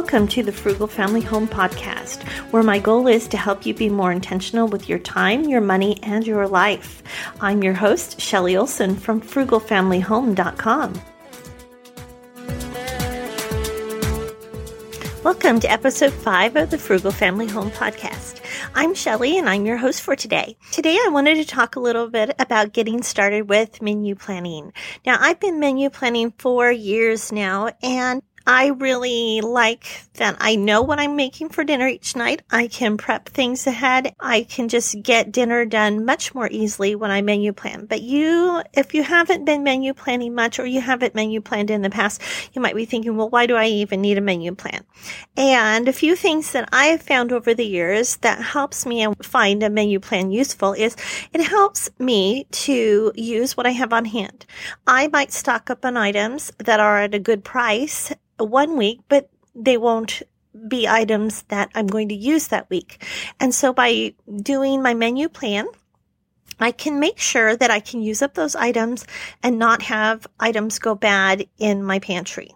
Welcome to the Frugal Family Home Podcast, where my goal is to help you be more intentional with your time, your money, and your life. I'm your host, Shelly Olson from frugalfamilyhome.com. Welcome to episode 5 of the Frugal Family Home Podcast. I'm Shelly and I'm your host for today. Today I wanted to talk a little bit about getting started with menu planning. Now I've been menu planning for years now and I really like that I know what I'm making for dinner each night. I can prep things ahead. I can just get dinner done much more easily when I menu plan. But you, if you haven't been menu planning much or you haven't menu planned in the past, you might be thinking, well, why do I even need a menu plan? And a few things that I have found over the years that helps me find a menu plan useful is it helps me to use what I have on hand. I might stock up on items that are at a good price one week, but they won't be items that I'm going to use that week. And so by doing my menu plan, I can make sure that I can use up those items and not have items go bad in my pantry.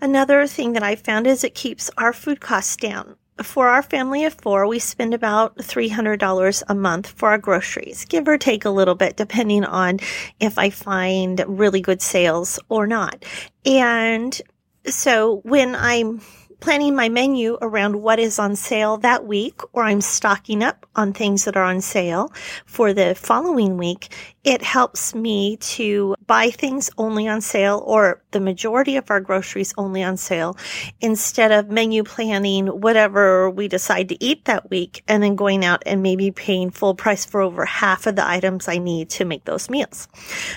Another thing that I found is it keeps our food costs down. For our family of four, we spend about $300 a month for our groceries, give or take a little bit, depending on if I find really good sales or not. And so when I'm planning my menu around what is on sale that week, or I'm stocking up on things that are on sale for the following week, it helps me to buy things only on sale or the majority of our groceries only on sale instead of menu planning whatever we decide to eat that week and then going out and maybe paying full price for over half of the items I need to make those meals.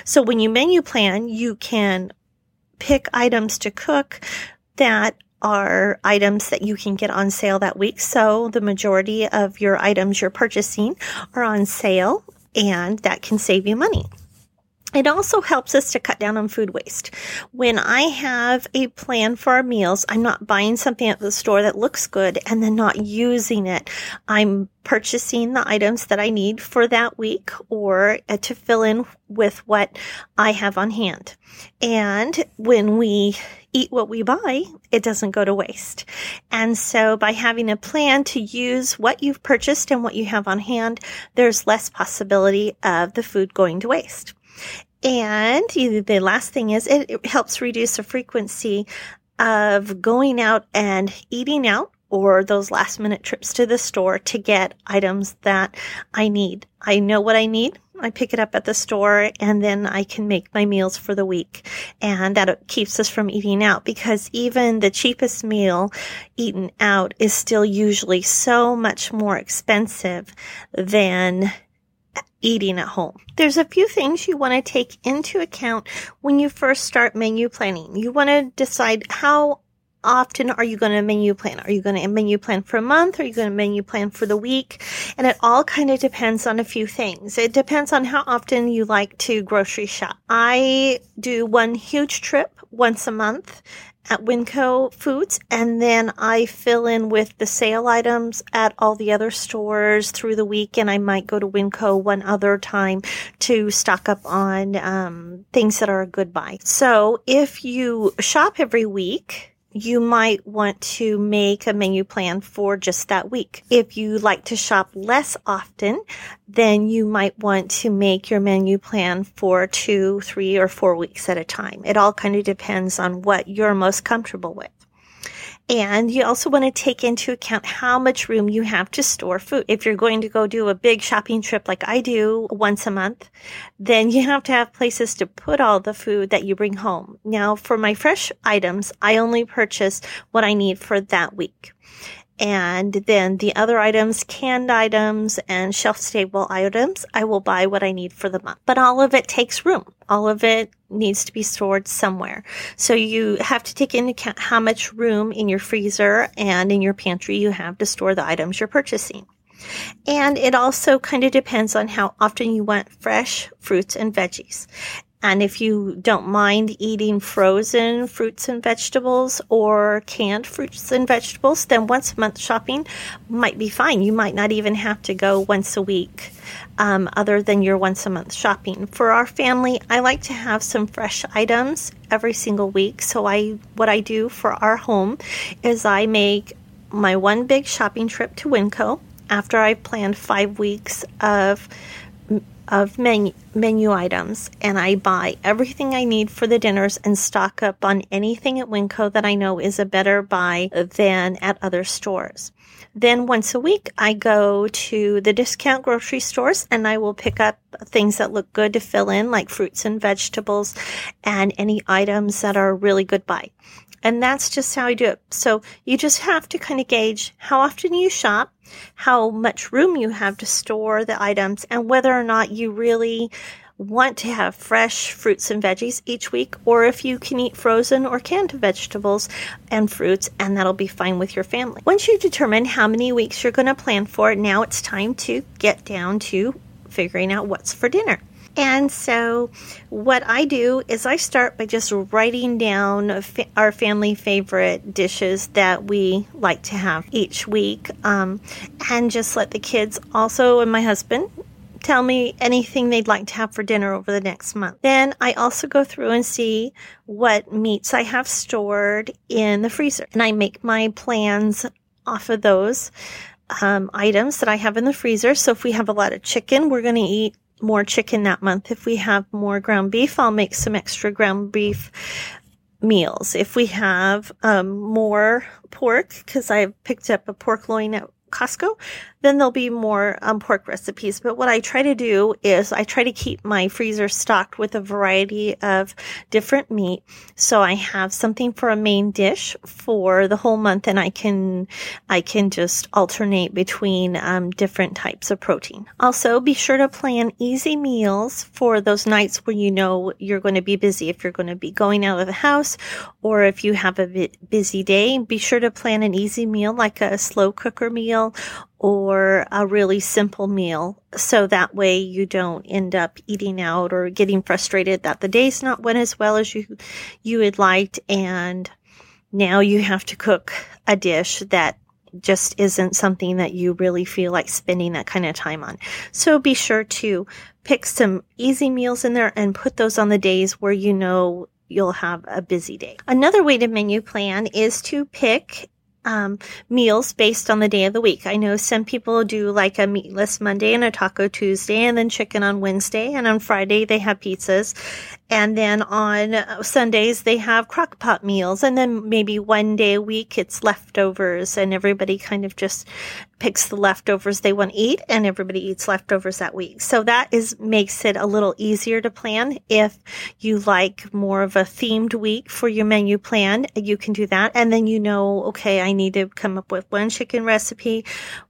So when you menu plan, you can pick items to cook that are items that you can get on sale that week. So the majority of your items you're purchasing are on sale and that can save you money. It also helps us to cut down on food waste. When I have a plan for our meals, I'm not buying something at the store that looks good and then not using it. I'm purchasing the items that I need for that week or uh, to fill in with what I have on hand. And when we eat what we buy, it doesn't go to waste. And so by having a plan to use what you've purchased and what you have on hand, there's less possibility of the food going to waste. And the last thing is it, helps reduce the frequency of going out and eating out or those last minute trips to the store to get items that I need. I know what I need. I pick it up at the store and then I can make my meals for the week. And that keeps us from eating out because even the cheapest meal eaten out is still usually so much more expensive than eating at home. There's a few things you want to take into account when you first start menu planning. You want to decide how often are you going to menu plan? Are you going to menu plan for a month? Are you going to menu plan for the week? And it all kind of depends on a few things. It depends on how often you like to grocery shop. I do one huge trip once a month at Winco Foods, and then I fill in with the sale items at all the other stores through the week, and I might go to Winco one other time to stock up on um, things that are a good buy. So if you shop every week, you might want to make a menu plan for just that week. If you like to shop less often, then you might want to make your menu plan for two, three, or four weeks at a time. It all kind of depends on what you're most comfortable with. And you also want to take into account how much room you have to store food. If you're going to go do a big shopping trip like I do once a month, then you have to have places to put all the food that you bring home. Now, for my fresh items, I only purchase what I need for that week. And then the other items, canned items and shelf stable items, I will buy what I need for the month. But all of it takes room. All of it needs to be stored somewhere. So you have to take into account how much room in your freezer and in your pantry you have to store the items you're purchasing. And it also kind of depends on how often you want fresh fruits and veggies. And if you don't mind eating frozen fruits and vegetables or canned fruits and vegetables, then once a month shopping might be fine. You might not even have to go once a week. Um, other than your once a month shopping. For our family, I like to have some fresh items every single week. So I, what I do for our home is I make my one big shopping trip to Winco after I've planned five weeks of of menu, menu items and I buy everything I need for the dinners and stock up on anything at Winco that I know is a better buy than at other stores. Then once a week, I go to the discount grocery stores and I will pick up things that look good to fill in, like fruits and vegetables and any items that are really good buy. And that's just how I do it. So you just have to kind of gauge how often you shop, how much room you have to store the items, and whether or not you really want to have fresh fruits and veggies each week, or if you can eat frozen or canned vegetables and fruits, and that'll be fine with your family. Once you determine how many weeks you're going to plan for, now it's time to get down to figuring out what's for dinner. And so, what I do is I start by just writing down our family favorite dishes that we like to have each week, um, and just let the kids also and my husband tell me anything they'd like to have for dinner over the next month. Then I also go through and see what meats I have stored in the freezer, and I make my plans off of those. Um, items that I have in the freezer. So if we have a lot of chicken, we're going to eat more chicken that month. If we have more ground beef, I'll make some extra ground beef meals. If we have um, more pork, because I picked up a pork loin at Costco, then there'll be more um, pork recipes. But what I try to do is I try to keep my freezer stocked with a variety of different meat. So I have something for a main dish for the whole month and I can, I can just alternate between um, different types of protein. Also, be sure to plan easy meals for those nights where you know you're going to be busy. If you're going to be going out of the house or if you have a busy day, be sure to plan an easy meal like a slow cooker meal or a really simple meal. So that way you don't end up eating out or getting frustrated that the day's not went as well as you, you had liked. And now you have to cook a dish that just isn't something that you really feel like spending that kind of time on. So be sure to pick some easy meals in there and put those on the days where you know you'll have a busy day. Another way to menu plan is to pick um, meals based on the day of the week. I know some people do like a meatless Monday and a taco Tuesday and then chicken on Wednesday. And on Friday, they have pizzas. And then on Sundays, they have crock pot meals. And then maybe one day a week, it's leftovers and everybody kind of just picks the leftovers they want to eat and everybody eats leftovers that week. So that is, makes it a little easier to plan. If you like more of a themed week for your menu plan, you can do that. And then you know, okay, I need to come up with one chicken recipe,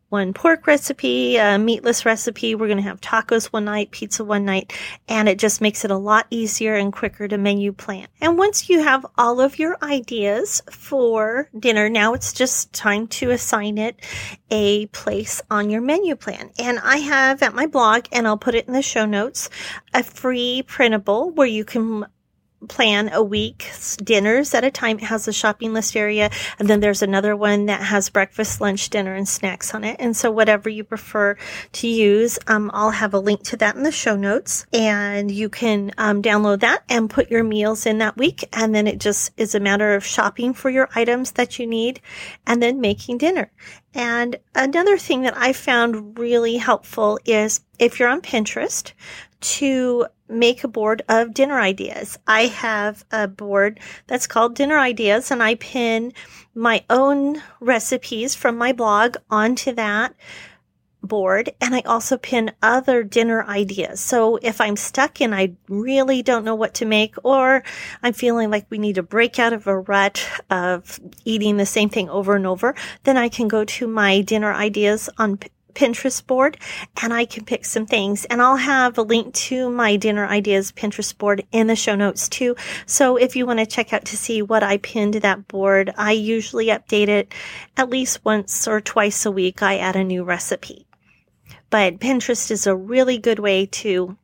one pork recipe, a meatless recipe. We're going to have tacos one night, pizza one night, and it just makes it a lot easier and quicker to menu plan. And once you have all of your ideas for dinner, now it's just time to assign it a place on your menu plan. And I have at my blog, and I'll put it in the show notes, a free printable where you can plan a week's dinners at a time. It has a shopping list area. And then there's another one that has breakfast, lunch, dinner, and snacks on it. And so whatever you prefer to use, um, I'll have a link to that in the show notes and you can um, download that and put your meals in that week. And then it just is a matter of shopping for your items that you need and then making dinner. And another thing that I found really helpful is if you're on Pinterest, to make a board of dinner ideas. I have a board that's called Dinner Ideas and I pin my own recipes from my blog onto that board and I also pin other dinner ideas. So if I'm stuck and I really don't know what to make or I'm feeling like we need to break out of a rut of eating the same thing over and over, then I can go to my dinner ideas on Pinterest board and I can pick some things. And I'll have a link to my dinner ideas Pinterest board in the show notes too. So if you want to check out to see what I pinned to that board, I usually update it at least once or twice a week. I add a new recipe. But Pinterest is a really good way to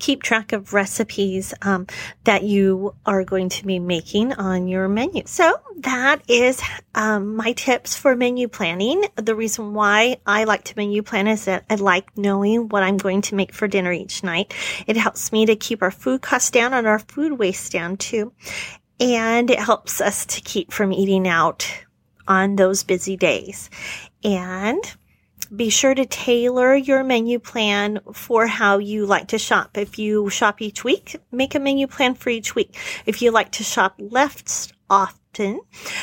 keep track of recipes um, that you are going to be making on your menu. So that is um, my tips for menu planning. The reason why I like to menu plan is that I like knowing what I'm going to make for dinner each night. It helps me to keep our food costs down and our food waste down too. And it helps us to keep from eating out on those busy days. And be sure to tailor your menu plan for how you like to shop. If you shop each week, make a menu plan for each week. If you like to shop less often,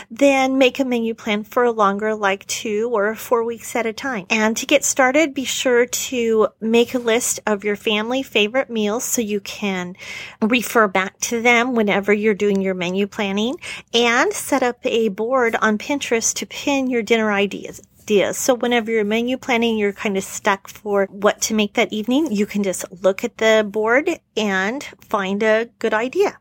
then make a menu plan for a longer, like two or four weeks at a time. And to get started, be sure to make a list of your family favorite meals so you can refer back to them whenever you're doing your menu planning and set up a board on Pinterest to pin your dinner ideas ideas. So whenever you're menu planning, you're kind of stuck for what to make that evening. You can just look at the board and find a good idea.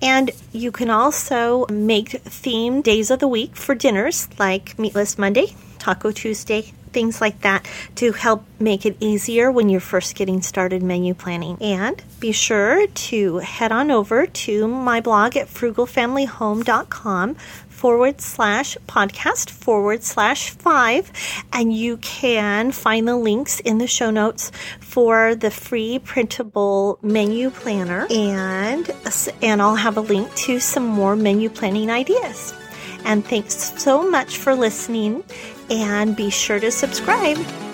And you can also make themed days of the week for dinners like Meatless Monday, Taco Tuesday, things like that to help make it easier when you're first getting started menu planning. And be sure to head on over to my blog at frugalfamilyhome.com forward slash podcast forward slash five. And you can find the links in the show notes for the free printable menu planner. And, and I'll have a link to some more menu planning ideas. And thanks so much for listening and be sure to subscribe.